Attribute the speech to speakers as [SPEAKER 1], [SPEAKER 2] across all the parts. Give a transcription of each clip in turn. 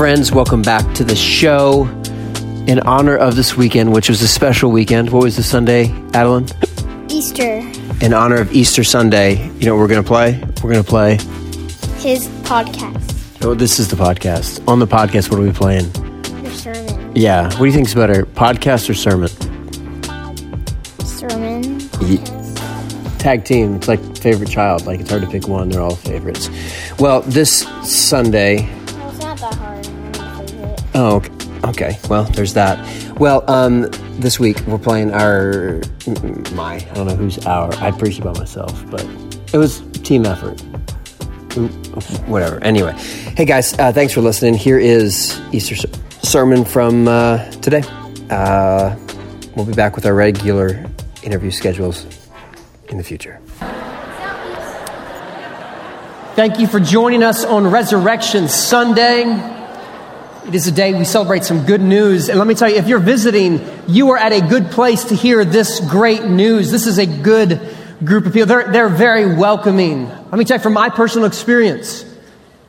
[SPEAKER 1] friends, welcome back to the show. In honor of this weekend, which was a special weekend, what was the Sunday, Adeline?
[SPEAKER 2] Easter.
[SPEAKER 1] In honor of Easter Sunday, you know what we're going to play? We're going to play.
[SPEAKER 2] His podcast.
[SPEAKER 1] Oh, this is the podcast. On the podcast, what are we playing?
[SPEAKER 2] The sermon.
[SPEAKER 1] Yeah. What do you think's better, podcast or sermon?
[SPEAKER 2] Sermon.
[SPEAKER 1] Ye- Tag team. It's like favorite child. Like it's hard to pick one. They're all favorites. Well, this Sunday, Oh, ok- okay. Well, there's that. Well, um, this week we're playing our my. I don't know who's our. I preached about myself, but it was team effort. Whatever. Anyway, hey guys, uh, thanks for listening. Here is Easter sermon from uh, today. Uh, we'll be back with our regular interview schedules in the future. Thank you for joining us on Resurrection Sunday. It is a day we celebrate some good news. And let me tell you, if you're visiting, you are at a good place to hear this great news. This is a good group of people. They're, they're very welcoming. Let me tell you from my personal experience.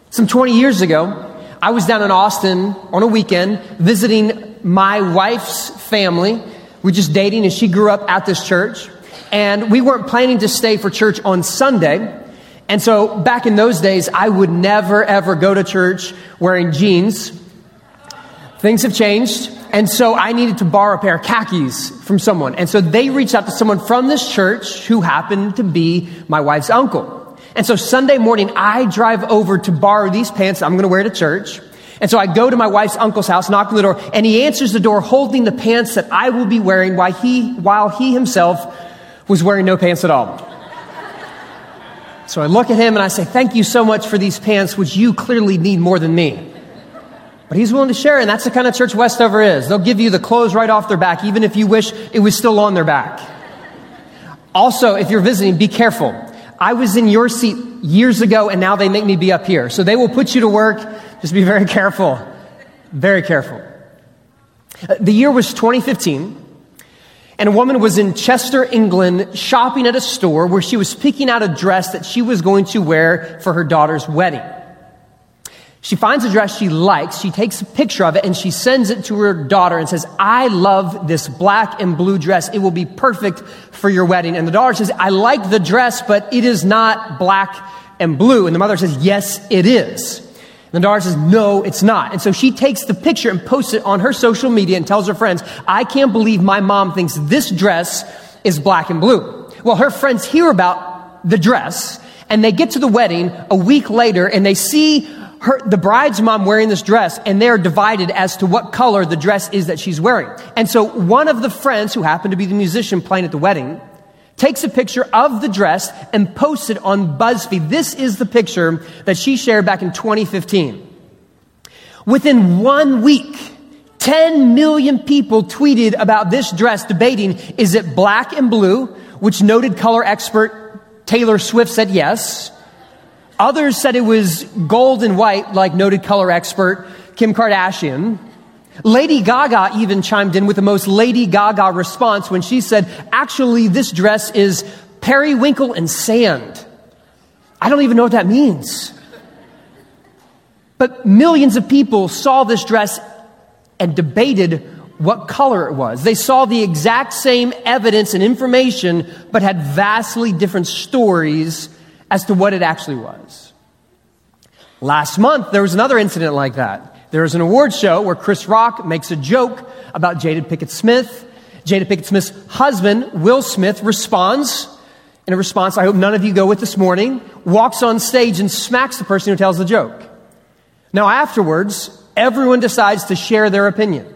[SPEAKER 1] Some 20 years ago, I was down in Austin on a weekend visiting my wife's family. We're just dating and she grew up at this church. And we weren't planning to stay for church on Sunday. And so back in those days, I would never ever go to church wearing jeans. Things have changed. And so I needed to borrow a pair of khakis from someone. And so they reached out to someone from this church who happened to be my wife's uncle. And so Sunday morning, I drive over to borrow these pants I'm going to wear to church. And so I go to my wife's uncle's house, knock on the door, and he answers the door holding the pants that I will be wearing while he, while he himself was wearing no pants at all. So I look at him and I say, Thank you so much for these pants, which you clearly need more than me. But he's willing to share, and that's the kind of church Westover is. They'll give you the clothes right off their back, even if you wish it was still on their back. Also, if you're visiting, be careful. I was in your seat years ago, and now they make me be up here. So they will put you to work. Just be very careful. Very careful. Uh, The year was 2015. And a woman was in Chester, England, shopping at a store where she was picking out a dress that she was going to wear for her daughter's wedding. She finds a dress she likes, she takes a picture of it, and she sends it to her daughter and says, I love this black and blue dress. It will be perfect for your wedding. And the daughter says, I like the dress, but it is not black and blue. And the mother says, Yes, it is. And the daughter says, No, it's not. And so she takes the picture and posts it on her social media and tells her friends, I can't believe my mom thinks this dress is black and blue. Well, her friends hear about the dress and they get to the wedding a week later and they see her, the bride's mom wearing this dress and they're divided as to what color the dress is that she's wearing. And so one of the friends who happened to be the musician playing at the wedding takes a picture of the dress and posts it on BuzzFeed. This is the picture that she shared back in 2015. Within one week, 10 million people tweeted about this dress debating, is it black and blue? Which noted color expert Taylor Swift said yes. Others said it was gold and white, like noted color expert Kim Kardashian. Lady Gaga even chimed in with the most Lady Gaga response when she said, actually, this dress is periwinkle and sand. I don't even know what that means. But millions of people saw this dress and debated what color it was. They saw the exact same evidence and information, but had vastly different stories as to what it actually was. Last month, there was another incident like that. There was an award show where Chris Rock makes a joke about Jada Pinkett Smith. Jada Pinkett Smith's husband, Will Smith, responds. In a response I hope none of you go with this morning, walks on stage and smacks the person who tells the joke. Now, afterwards, everyone decides to share their opinion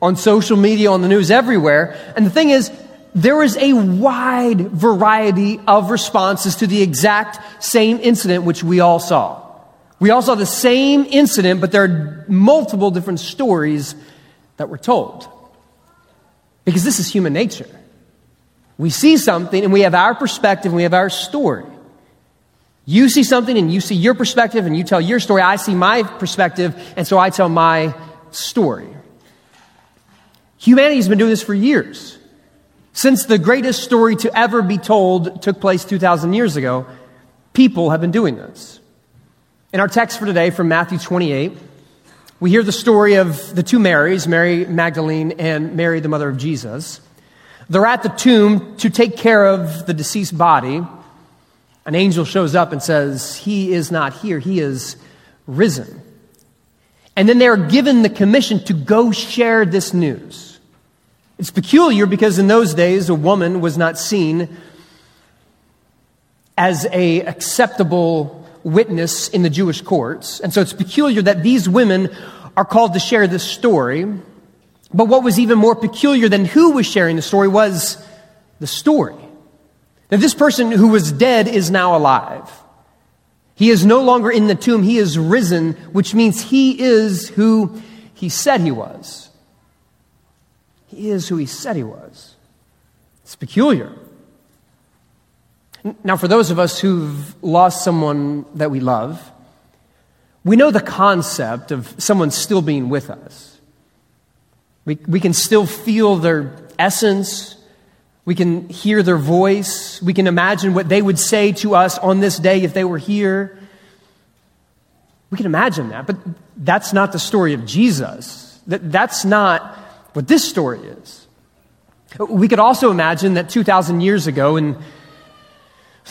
[SPEAKER 1] on social media, on the news, everywhere. And the thing is, there is a wide variety of responses to the exact same incident which we all saw. We all saw the same incident, but there are multiple different stories that were told. Because this is human nature. We see something and we have our perspective and we have our story. You see something and you see your perspective and you tell your story. I see my perspective and so I tell my story. Humanity has been doing this for years. Since the greatest story to ever be told took place 2,000 years ago, people have been doing this. In our text for today from Matthew 28, we hear the story of the two Marys, Mary Magdalene and Mary, the mother of Jesus. They're at the tomb to take care of the deceased body. An angel shows up and says, He is not here, he is risen. And then they're given the commission to go share this news. It's peculiar because in those days, a woman was not seen as a acceptable witness in the Jewish courts. And so it's peculiar that these women are called to share this story. But what was even more peculiar than who was sharing the story was the story. That this person who was dead is now alive. He is no longer in the tomb, he is risen, which means he is who he said he was. He is who he said he was. It's peculiar. Now, for those of us who've lost someone that we love, we know the concept of someone still being with us. We, we can still feel their essence. We can hear their voice. We can imagine what they would say to us on this day if they were here. We can imagine that, but that's not the story of Jesus. That, that's not what this story is. We could also imagine that 2,000 years ago in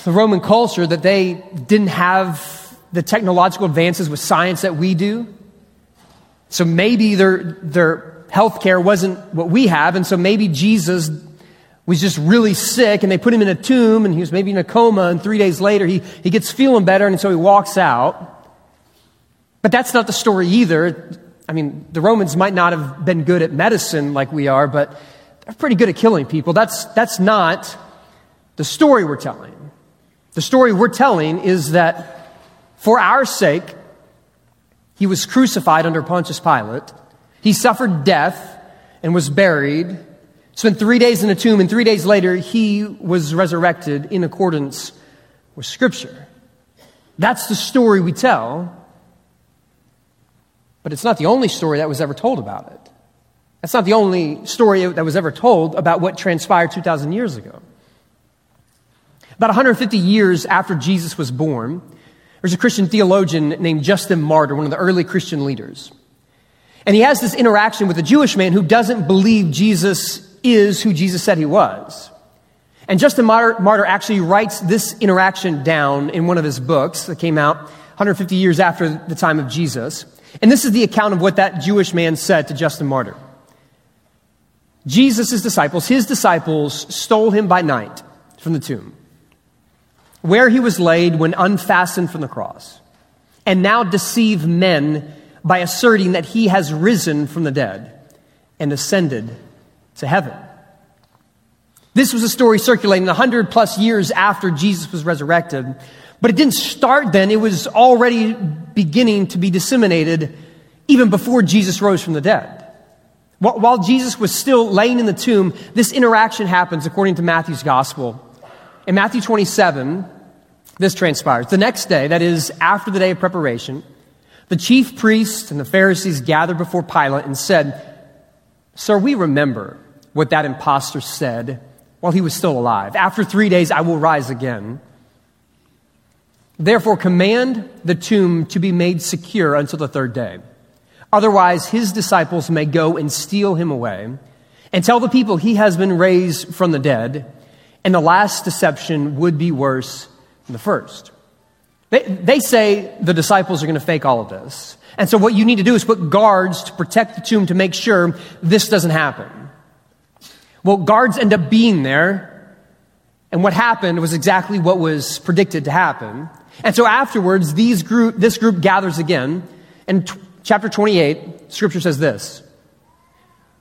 [SPEAKER 1] the Roman culture that they didn't have the technological advances with science that we do. So maybe their, their health care wasn't what we have, and so maybe Jesus was just really sick, and they put him in a tomb, and he was maybe in a coma, and three days later he, he gets feeling better, and so he walks out. But that's not the story either. I mean, the Romans might not have been good at medicine like we are, but they're pretty good at killing people. That's, that's not the story we're telling. The story we're telling is that for our sake, he was crucified under Pontius Pilate. He suffered death and was buried, spent three days in a tomb, and three days later, he was resurrected in accordance with Scripture. That's the story we tell, but it's not the only story that was ever told about it. That's not the only story that was ever told about what transpired 2,000 years ago. About 150 years after Jesus was born, there's a Christian theologian named Justin Martyr, one of the early Christian leaders. And he has this interaction with a Jewish man who doesn't believe Jesus is who Jesus said he was. And Justin Martyr actually writes this interaction down in one of his books that came out 150 years after the time of Jesus. And this is the account of what that Jewish man said to Justin Martyr. Jesus' disciples, his disciples, stole him by night from the tomb where he was laid when unfastened from the cross, and now deceive men by asserting that he has risen from the dead and ascended to heaven. This was a story circulating 100 plus years after Jesus was resurrected, but it didn't start then. It was already beginning to be disseminated even before Jesus rose from the dead. While Jesus was still laying in the tomb, this interaction happens according to Matthew's gospel. In Matthew 27, this transpires. The next day, that is, after the day of preparation, the chief priests and the Pharisees gathered before Pilate and said, Sir, we remember what that impostor said while he was still alive. After three days, I will rise again. Therefore, command the tomb to be made secure until the third day. Otherwise, his disciples may go and steal him away and tell the people he has been raised from the dead and the last deception would be worse than the first. They, they say the disciples are going to fake all of this. And so what you need to do is put guards to protect the tomb to make sure this doesn't happen. Well, guards end up being there. And what happened was exactly what was predicted to happen. And so afterwards, these group, this group gathers again. And t- chapter 28, scripture says this.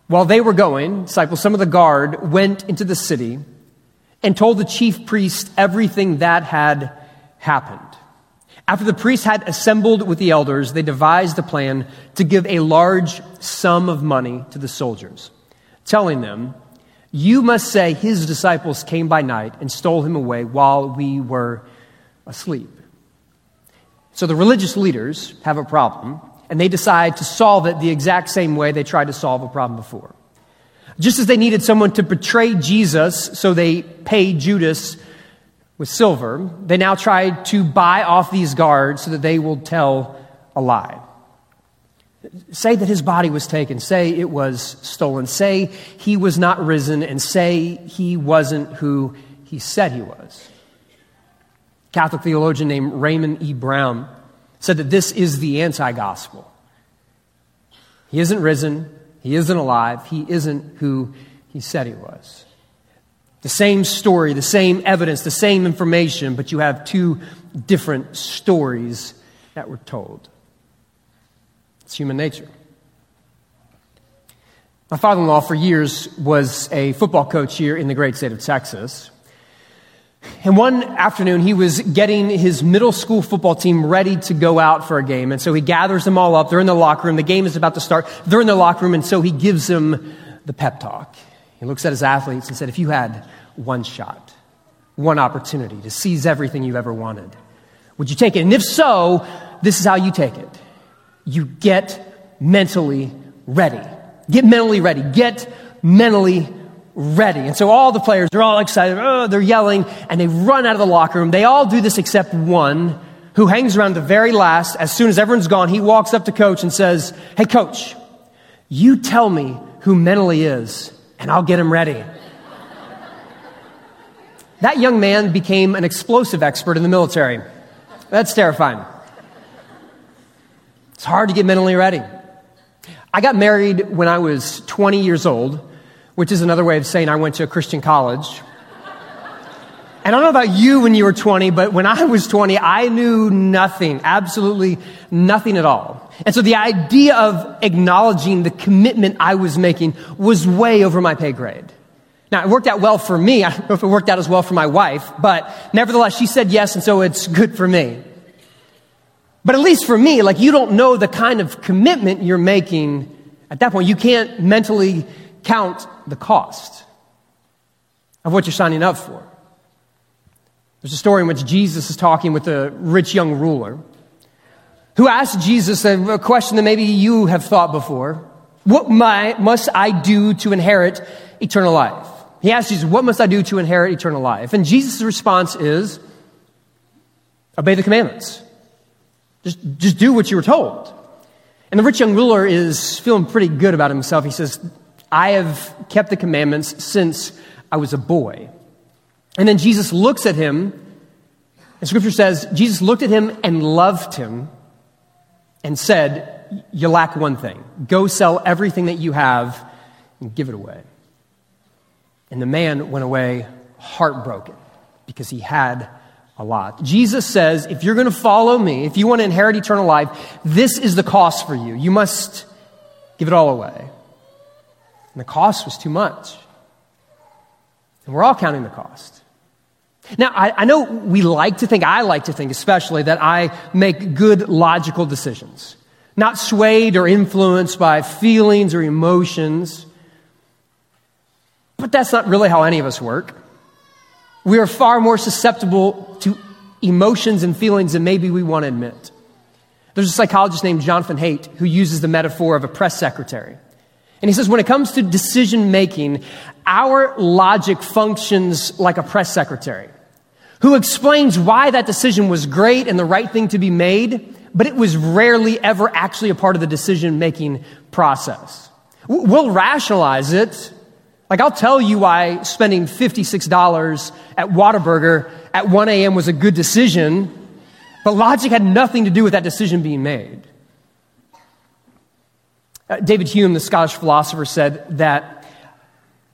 [SPEAKER 1] While they were going, disciples, some of the guard went into the city and told the chief priest everything that had happened. After the priests had assembled with the elders, they devised a plan to give a large sum of money to the soldiers, telling them, You must say his disciples came by night and stole him away while we were asleep. So the religious leaders have a problem, and they decide to solve it the exact same way they tried to solve a problem before. Just as they needed someone to betray Jesus, so they paid Judas with silver, they now tried to buy off these guards so that they will tell a lie. Say that his body was taken. Say it was stolen. Say he was not risen. And say he wasn't who he said he was. Catholic theologian named Raymond E. Brown said that this is the anti gospel. He isn't risen. He isn't alive. He isn't who he said he was. The same story, the same evidence, the same information, but you have two different stories that were told. It's human nature. My father in law, for years, was a football coach here in the great state of Texas. And one afternoon, he was getting his middle school football team ready to go out for a game. And so he gathers them all up. They're in the locker room. The game is about to start. They're in the locker room. And so he gives them the pep talk. He looks at his athletes and said, If you had one shot, one opportunity to seize everything you ever wanted, would you take it? And if so, this is how you take it you get mentally ready. Get mentally ready. Get mentally ready. And so all the players are all excited. Oh, they're yelling and they run out of the locker room. They all do this except one who hangs around the very last. As soon as everyone's gone, he walks up to coach and says, Hey, coach, you tell me who mentally is and I'll get him ready. that young man became an explosive expert in the military. That's terrifying. It's hard to get mentally ready. I got married when I was 20 years old, which is another way of saying I went to a Christian college. And I don't know about you when you were 20, but when I was 20, I knew nothing, absolutely nothing at all. And so the idea of acknowledging the commitment I was making was way over my pay grade. Now, it worked out well for me. I don't know if it worked out as well for my wife, but nevertheless, she said yes, and so it's good for me. But at least for me, like you don't know the kind of commitment you're making at that point. You can't mentally count the cost of what you're signing up for. There's a story in which Jesus is talking with a rich young ruler who asked Jesus a, question that maybe you have thought before. What must I do to inherit eternal life? He asked Jesus, What must I do to inherit eternal life? And Jesus' response is, Obey the commandments. Just, just do what you were told. And the rich young ruler is feeling pretty good about himself. He says, I have kept the commandments since I was a boy. And then Jesus looks at him, and scripture says, Jesus looked at him and loved him and said, You lack one thing. Go sell everything that you have and give it away. And the man went away heartbroken because he had a lot. Jesus says, if you're going to follow me, if you want to inherit eternal life, this is the cost for you. You must give it all away. And the cost was too much. And we're all counting the cost. Now, I, I, know we like to think, I like to think especially, that I make good logical decisions, not swayed or influenced by feelings or emotions. But that's not really how any of us work. We are far more susceptible to emotions and feelings than maybe we want to admit. There's a psychologist named Jonathan Haidt who uses the metaphor of a press secretary. And he says, when it comes to decision making, our logic functions like a press secretary who explains why that decision was great and the right thing to be made, but it was rarely ever actually a part of the decision making process. We'll rationalize it like, I'll tell you why spending $56 at Whataburger at 1 a.m. was a good decision, but logic had nothing to do with that decision being made. Uh, David Hume, the Scottish philosopher, said that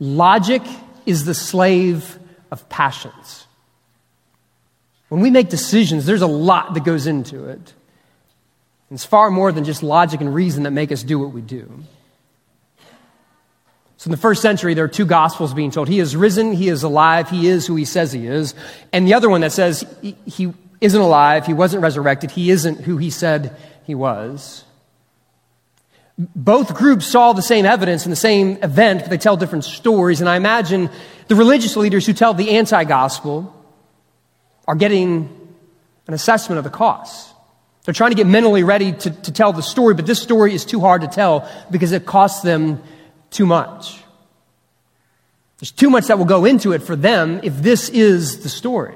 [SPEAKER 1] logic is the slave of passions. When we make decisions, there's a lot that goes into it. It's far more than just logic and reason that make us do what we do. So in the first century, there are two gospels being told. He is risen, he is alive, he is who he says he is. And the other one that says he, he isn't alive, he wasn't resurrected, he isn't who he said he was. Both groups saw the same evidence in the same event, but they tell different stories. And I imagine the religious leaders who tell the anti gospel are getting an assessment of the cost. They're trying to get mentally ready to, to tell the story, but this story is too hard to tell because it costs them too much. There's too much that will go into it for them if this is the story.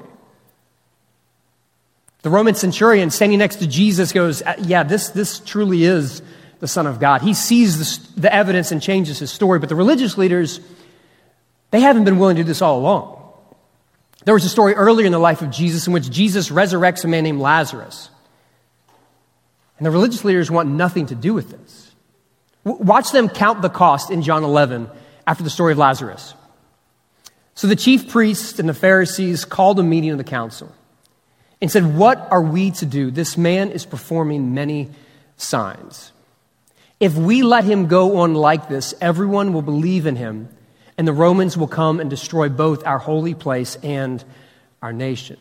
[SPEAKER 1] The Roman centurion standing next to Jesus goes, uh, Yeah, this, this truly is the Son of God. He sees the, evidence and changes his story, but the religious leaders, they haven't been willing to do this all along. There was a story earlier in the life of Jesus in which Jesus resurrects a man named Lazarus. And the religious leaders want nothing to do with this. Watch them count the cost in John 11 after the story of Lazarus. So the chief priests and the Pharisees called a meeting of the council and said, What are we to do? This man is performing many signs. If we let him go on like this, everyone will believe in him, and the Romans will come and destroy both our holy place and our nation.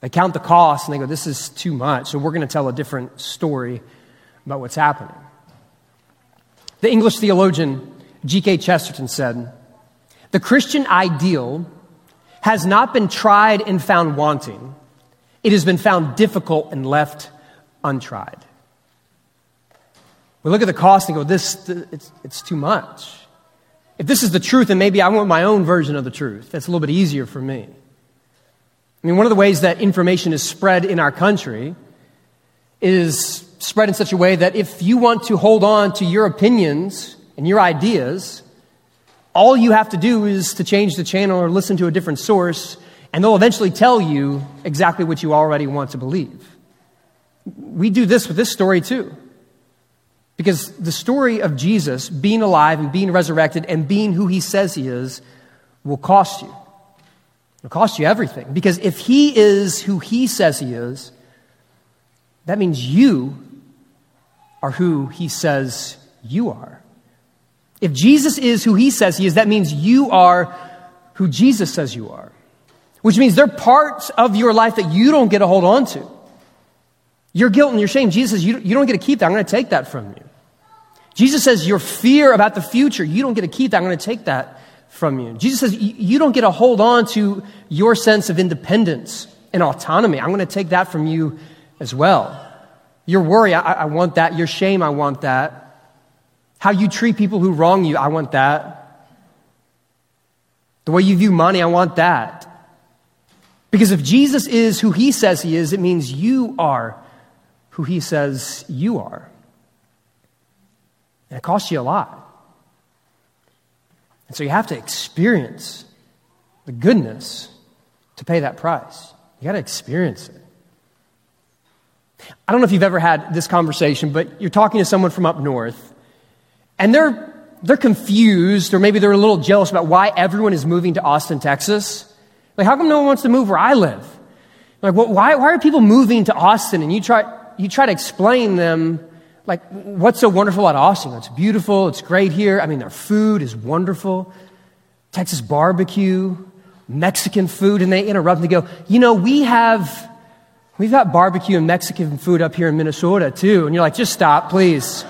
[SPEAKER 1] They count the cost and they go, This is too much. So we're going to tell a different story about what's happening. The English theologian G.K. Chesterton said, The Christian ideal has not been tried and found wanting, it has been found difficult and left untried. We look at the cost and go, this, it's, it's too much. If this is the truth, then maybe I want my own version of the truth. That's a little bit easier for me. I mean, one of the ways that information is spread in our country is spread in such a way that if you want to hold on to your opinions and your ideas, all you have to do is to change the channel or listen to a different source, and they'll eventually tell you exactly what you already want to believe. We do this with this story too. Because the story of Jesus being alive and being resurrected and being who he says he is will cost you. It'll cost you everything. Because if he is who he says he is, that means you are who he says you are. If Jesus is who he says he is, that means you are who Jesus says you are. Which means there are parts of your life that you don't get a hold on to. Your guilt and your shame, Jesus says, you, you don't get to keep that. I'm going to take that from you. Jesus says, Your fear about the future, you don't get to keep that. I'm going to take that from you. Jesus says, You don't get to hold on to your sense of independence and autonomy. I'm going to take that from you as well. Your worry, I, I want that. Your shame, I want that. How you treat people who wrong you, I want that. The way you view money, I want that. Because if Jesus is who he says he is, it means you are who he says you are. And it costs you a lot. And so you have to experience the goodness to pay that price. You got to experience it. I don't know if you've ever had this conversation, but you're talking to someone from up north, and they're, they're confused, or maybe they're a little jealous about why everyone is moving to Austin, Texas. Like, how come no one wants to move where I live? Like, why, why are people moving to Austin? And you try, you try to explain them like, what's so wonderful about Austin? It's beautiful, it's great here. I mean, their food is wonderful. Texas barbecue, Mexican food, and they interrupt and they go, you know, we have, we've got barbecue and Mexican food up here in Minnesota too. And you're like, just stop, please.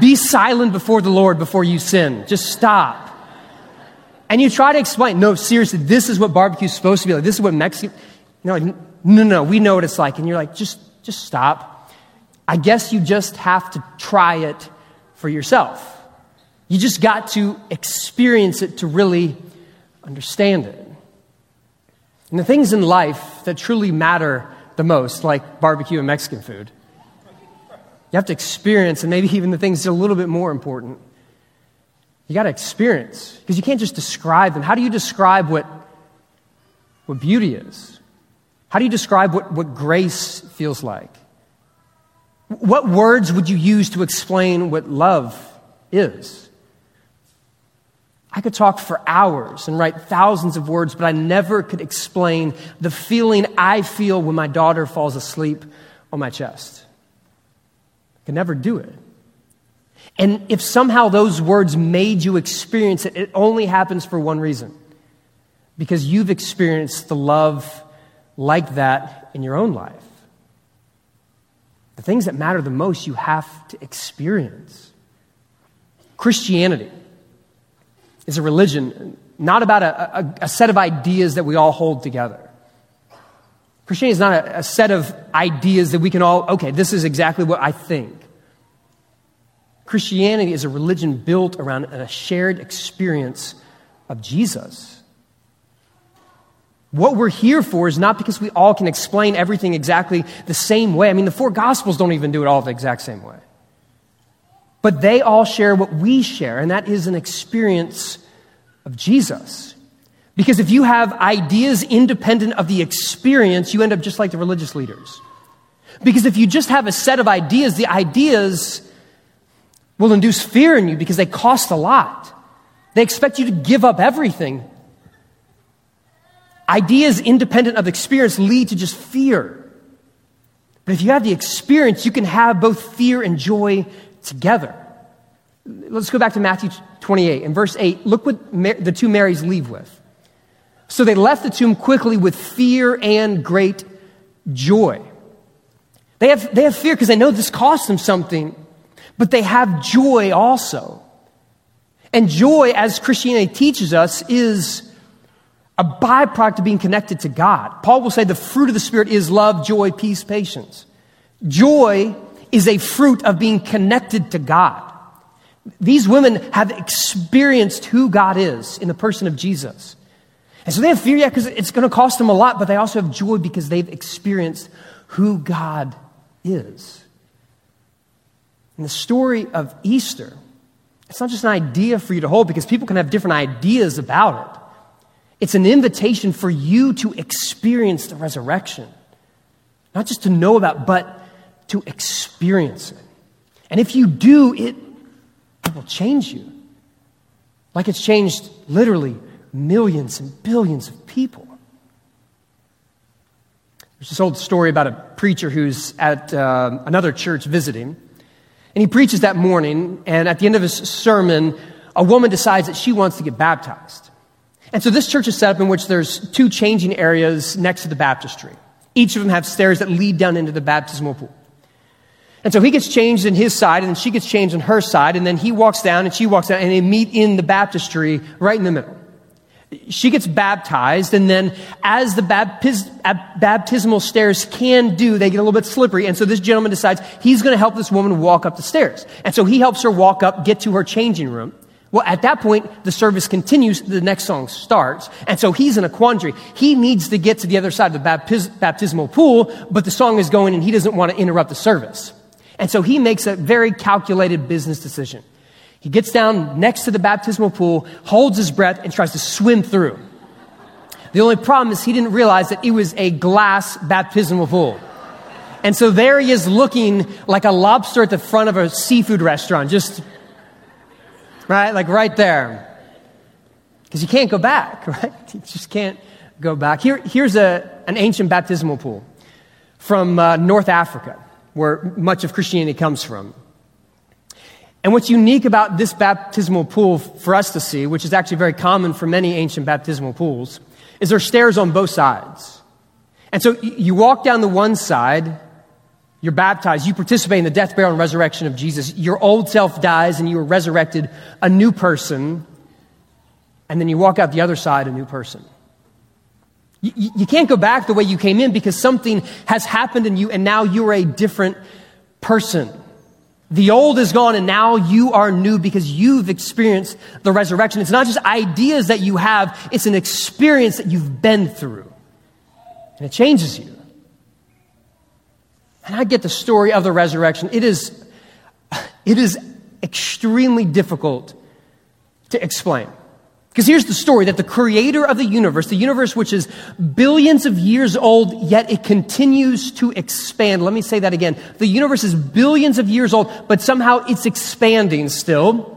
[SPEAKER 1] Be silent before the Lord before you sin. Just stop. And you try to explain, no, seriously, this is what barbecue is supposed to be like. This is what Mexican, No, no, no, we know what it's like. And you're like, just, just stop. I guess you just have to try it for yourself. You just got to experience it to really understand it. And the things in life that truly matter the most, like barbecue and Mexican food, you have to experience, and maybe even the things that are a little bit more important. You got to experience, because you can't just describe them. How do you describe what, what beauty is? How do you describe what, what grace feels like? What words would you use to explain what love is? I could talk for hours and write thousands of words, but I never could explain the feeling I feel when my daughter falls asleep on my chest. I could never do it. And if somehow those words made you experience it, it only happens for one reason because you've experienced the love like that in your own life. The things that matter the most, you have to experience. Christianity is a religion not about a, a, a, set of ideas that we all hold together. Christianity is not a, a set of ideas that we can all, okay, this is exactly what I think. Christianity is a religion built around a shared experience of Jesus. What we're here for is not because we all can explain everything exactly the same way. I mean, the four Gospels don't even do it all the exact same way. But they all share what we share, and that is an experience of Jesus. Because if you have ideas independent of the experience, you end up just like the religious leaders. Because if you just have a set of ideas, the ideas will induce fear in you because they cost a lot. They expect you to give up everything. Ideas independent of experience lead to just fear. But if you have the experience, you can have both fear and joy together. Let's go back to Matthew 28. and verse 8, look what the two Marys leave with. So they left the tomb quickly with fear and great joy. They have, they have fear because they know this cost them something, but they have joy also. And joy, as Christianity teaches us, is a byproduct of being connected to God. Paul will say the fruit of the Spirit is love, joy, peace, patience. Joy is a fruit of being connected to God. These women have experienced who God is in the person of Jesus. And so they have fear, yeah, because it's going to cost them a lot, but they also have joy because they've experienced who God is. In the story of Easter, it's not just an idea for you to hold because people can have different ideas about it. It's an invitation for you to experience the resurrection. Not just to know about, but to experience it. And if you do, it, it will change you. Like it's changed literally millions and billions of people. There's this old story about a preacher who's at uh, another church visiting. And he preaches that morning, and at the end of his sermon, a woman decides that she wants to get baptized. And so this church is set up in which there's two changing areas next to the baptistry. Each of them have stairs that lead down into the baptismal pool. And so he gets changed in his side, and then she gets changed on her side, and then he walks down and she walks down, and they meet in the baptistry right in the middle. She gets baptized, and then as the baptis- baptismal stairs can do, they get a little bit slippery. And so this gentleman decides he's going to help this woman walk up the stairs. And so he helps her walk up, get to her changing room. Well, at that point, the service continues, the next song starts. And so he's in a quandary. He needs to get to the other side of the baptis- baptismal pool, but the song is going and he doesn't want to interrupt the service. And so he makes a very calculated business decision. He gets down next to the baptismal pool, holds his breath, and tries to swim through. The only problem is he didn't realize that it was a glass baptismal pool. And so there he is looking like a lobster at the front of a seafood restaurant, just right, like right there. Because you can't go back, right? You just can't go back. Here, here's a, an ancient baptismal pool from uh, North Africa, where much of Christianity comes from. And what's unique about this baptismal pool for us to see, which is actually very common for many ancient baptismal pools, is there are stairs on both sides. And so you walk down the one side, you're baptized, you participate in the death, burial, and resurrection of Jesus. Your old self dies and you are resurrected a new person. And then you walk out the other side a new person. You, you can't go back the way you came in because something has happened in you and now you're a different person. The old is gone and now you are new because you've experienced the resurrection. It's not just ideas that you have, it's an experience that you've been through. And it changes you. And I get the story of the resurrection. It is, it is extremely difficult to explain. Because here's the story that the creator of the universe, the universe which is billions of years old, yet it continues to expand. Let me say that again. The universe is billions of years old, but somehow it's expanding still.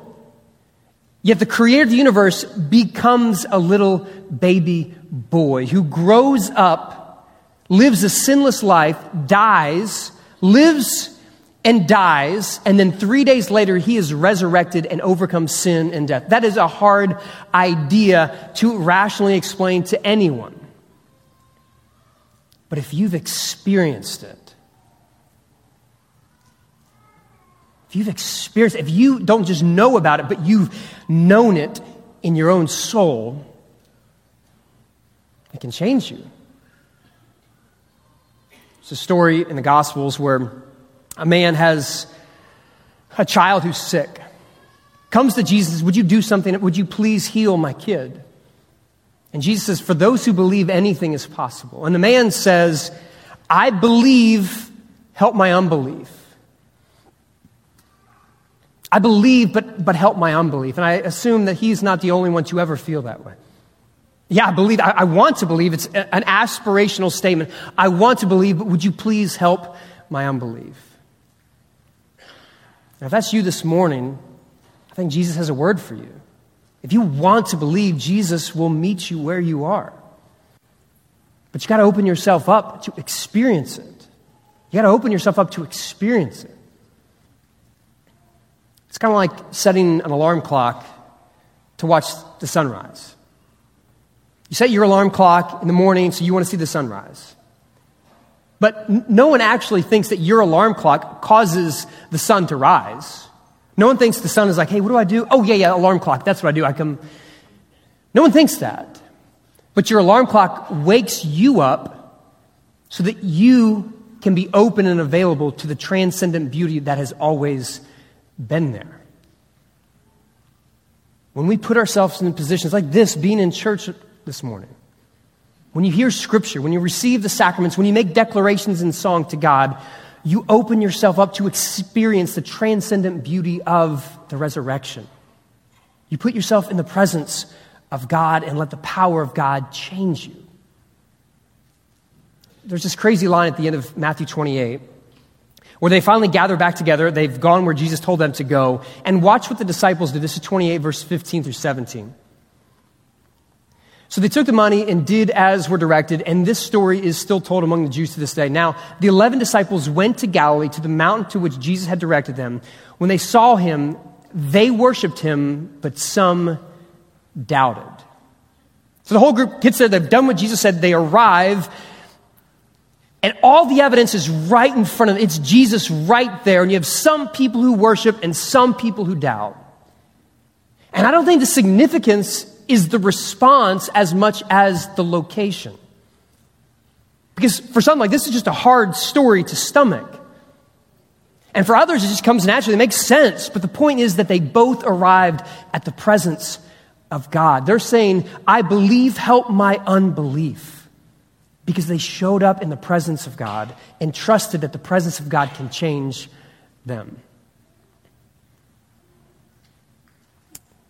[SPEAKER 1] Yet the creator of the universe becomes a little baby boy who grows up, lives a sinless life, dies, lives and dies, and then three days later, he is resurrected and overcomes sin and death. That is a hard idea to rationally explain to anyone. But if you've experienced it, if you've experienced it, if you don't just know about it, but you've known it in your own soul, it can change you. It's a story in the Gospels where a man has a child who's sick, comes to Jesus, Would you do something? Would you please heal my kid? And Jesus says, For those who believe, anything is possible. And the man says, I believe, help my unbelief. I believe, but, but help my unbelief. And I assume that he's not the only one to ever feel that way. Yeah, I believe, I, I want to believe. It's a, an aspirational statement. I want to believe, but would you please help my unbelief? Now, if that's you this morning, I think Jesus has a word for you. If you want to believe, Jesus will meet you where you are. But you got to open yourself up to experience it. You got to open yourself up to experience it. It's kind of like setting an alarm clock to watch the sunrise. You set your alarm clock in the morning so you want to see the sunrise. But no one actually thinks that your alarm clock causes the sun to rise. No one thinks the sun is like, hey, what do I do? Oh, yeah, yeah, alarm clock. That's what I do. I come. No one thinks that. But your alarm clock wakes you up so that you can be open and available to the transcendent beauty that has always been there. When we put ourselves in positions like this, being in church this morning, when you hear scripture, when you receive the sacraments, when you make declarations in song to God, you open yourself up to experience the transcendent beauty of the resurrection. You put yourself in the presence of God and let the power of God change you. There's this crazy line at the end of Matthew 28 where they finally gather back together. They've gone where Jesus told them to go. And watch what the disciples do. This is 28, verse 15 through 17. So they took the money and did as were directed, and this story is still told among the Jews to this day. Now, the eleven disciples went to Galilee to the mountain to which Jesus had directed them. When they saw him, they worshiped him, but some doubted. So the whole group gets there, they've done what Jesus said, they arrive, and all the evidence is right in front of them. It's Jesus right there, and you have some people who worship and some people who doubt. And I don't think the significance is the response as much as the location. Because for some, like this is just a hard story to stomach. And for others, it just comes naturally. It makes sense. But the point is that they both arrived at the presence of God. They're saying, I believe, help my unbelief. Because they showed up in the presence of God and trusted that the presence of God can change them.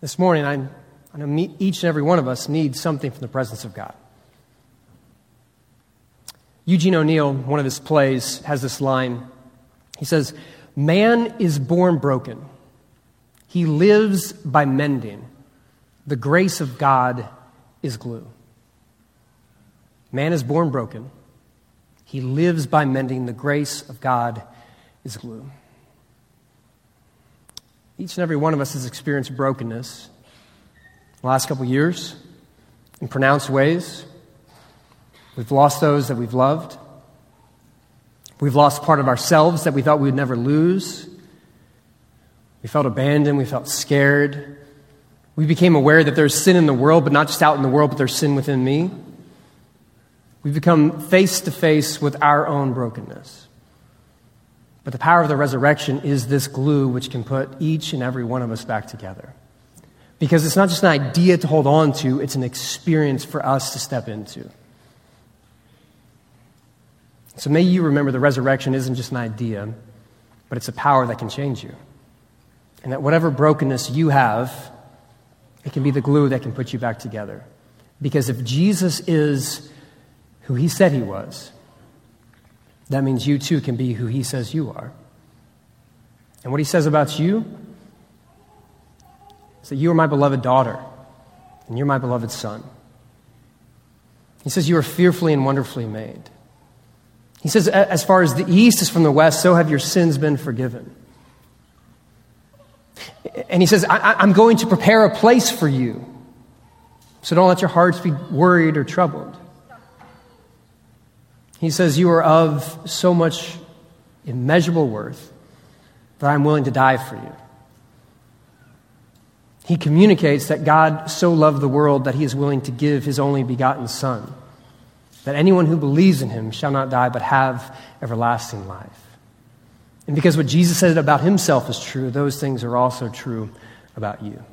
[SPEAKER 1] This morning, I'm I know each and every one of us needs something from the presence of God. Eugene O'Neill, one of his plays, has this line. He says, Man is born broken. He lives by mending. The grace of God is glue. Man is born broken. He lives by mending. The grace of God is glue. Each and every one of us has experienced brokenness the last couple years in pronounced ways. We've lost those that we've loved. We've lost part of ourselves that we thought we would never lose. We felt abandoned. We felt scared. We became aware that there's sin in the world, but not just out in the world, but there's sin within me. We've become face to face with our own brokenness. But the power of the resurrection is this glue which can put each and every one of us back together. Because it's not just an idea to hold on to, it's an experience for us to step into. So may you remember the resurrection isn't just an idea, but it's a power that can change you. And that whatever brokenness you have, it can be the glue that can put you back together. Because if Jesus is who he said he was, that means you too can be who he says you are. And what he says about you is that you are my beloved daughter and you're my beloved son. He says, You are fearfully and wonderfully made. He says, As far as the east is from the west, so have your sins been forgiven. And he says, I, am going to prepare a place for you. So don't let your hearts be worried or troubled. He says, You are of so much immeasurable worth that I'm willing to die for you he communicates that God so loved the world that he is willing to give his only begotten Son, that anyone who believes in him shall not die but have everlasting life. And because what Jesus said about himself is true, those things are also true about you.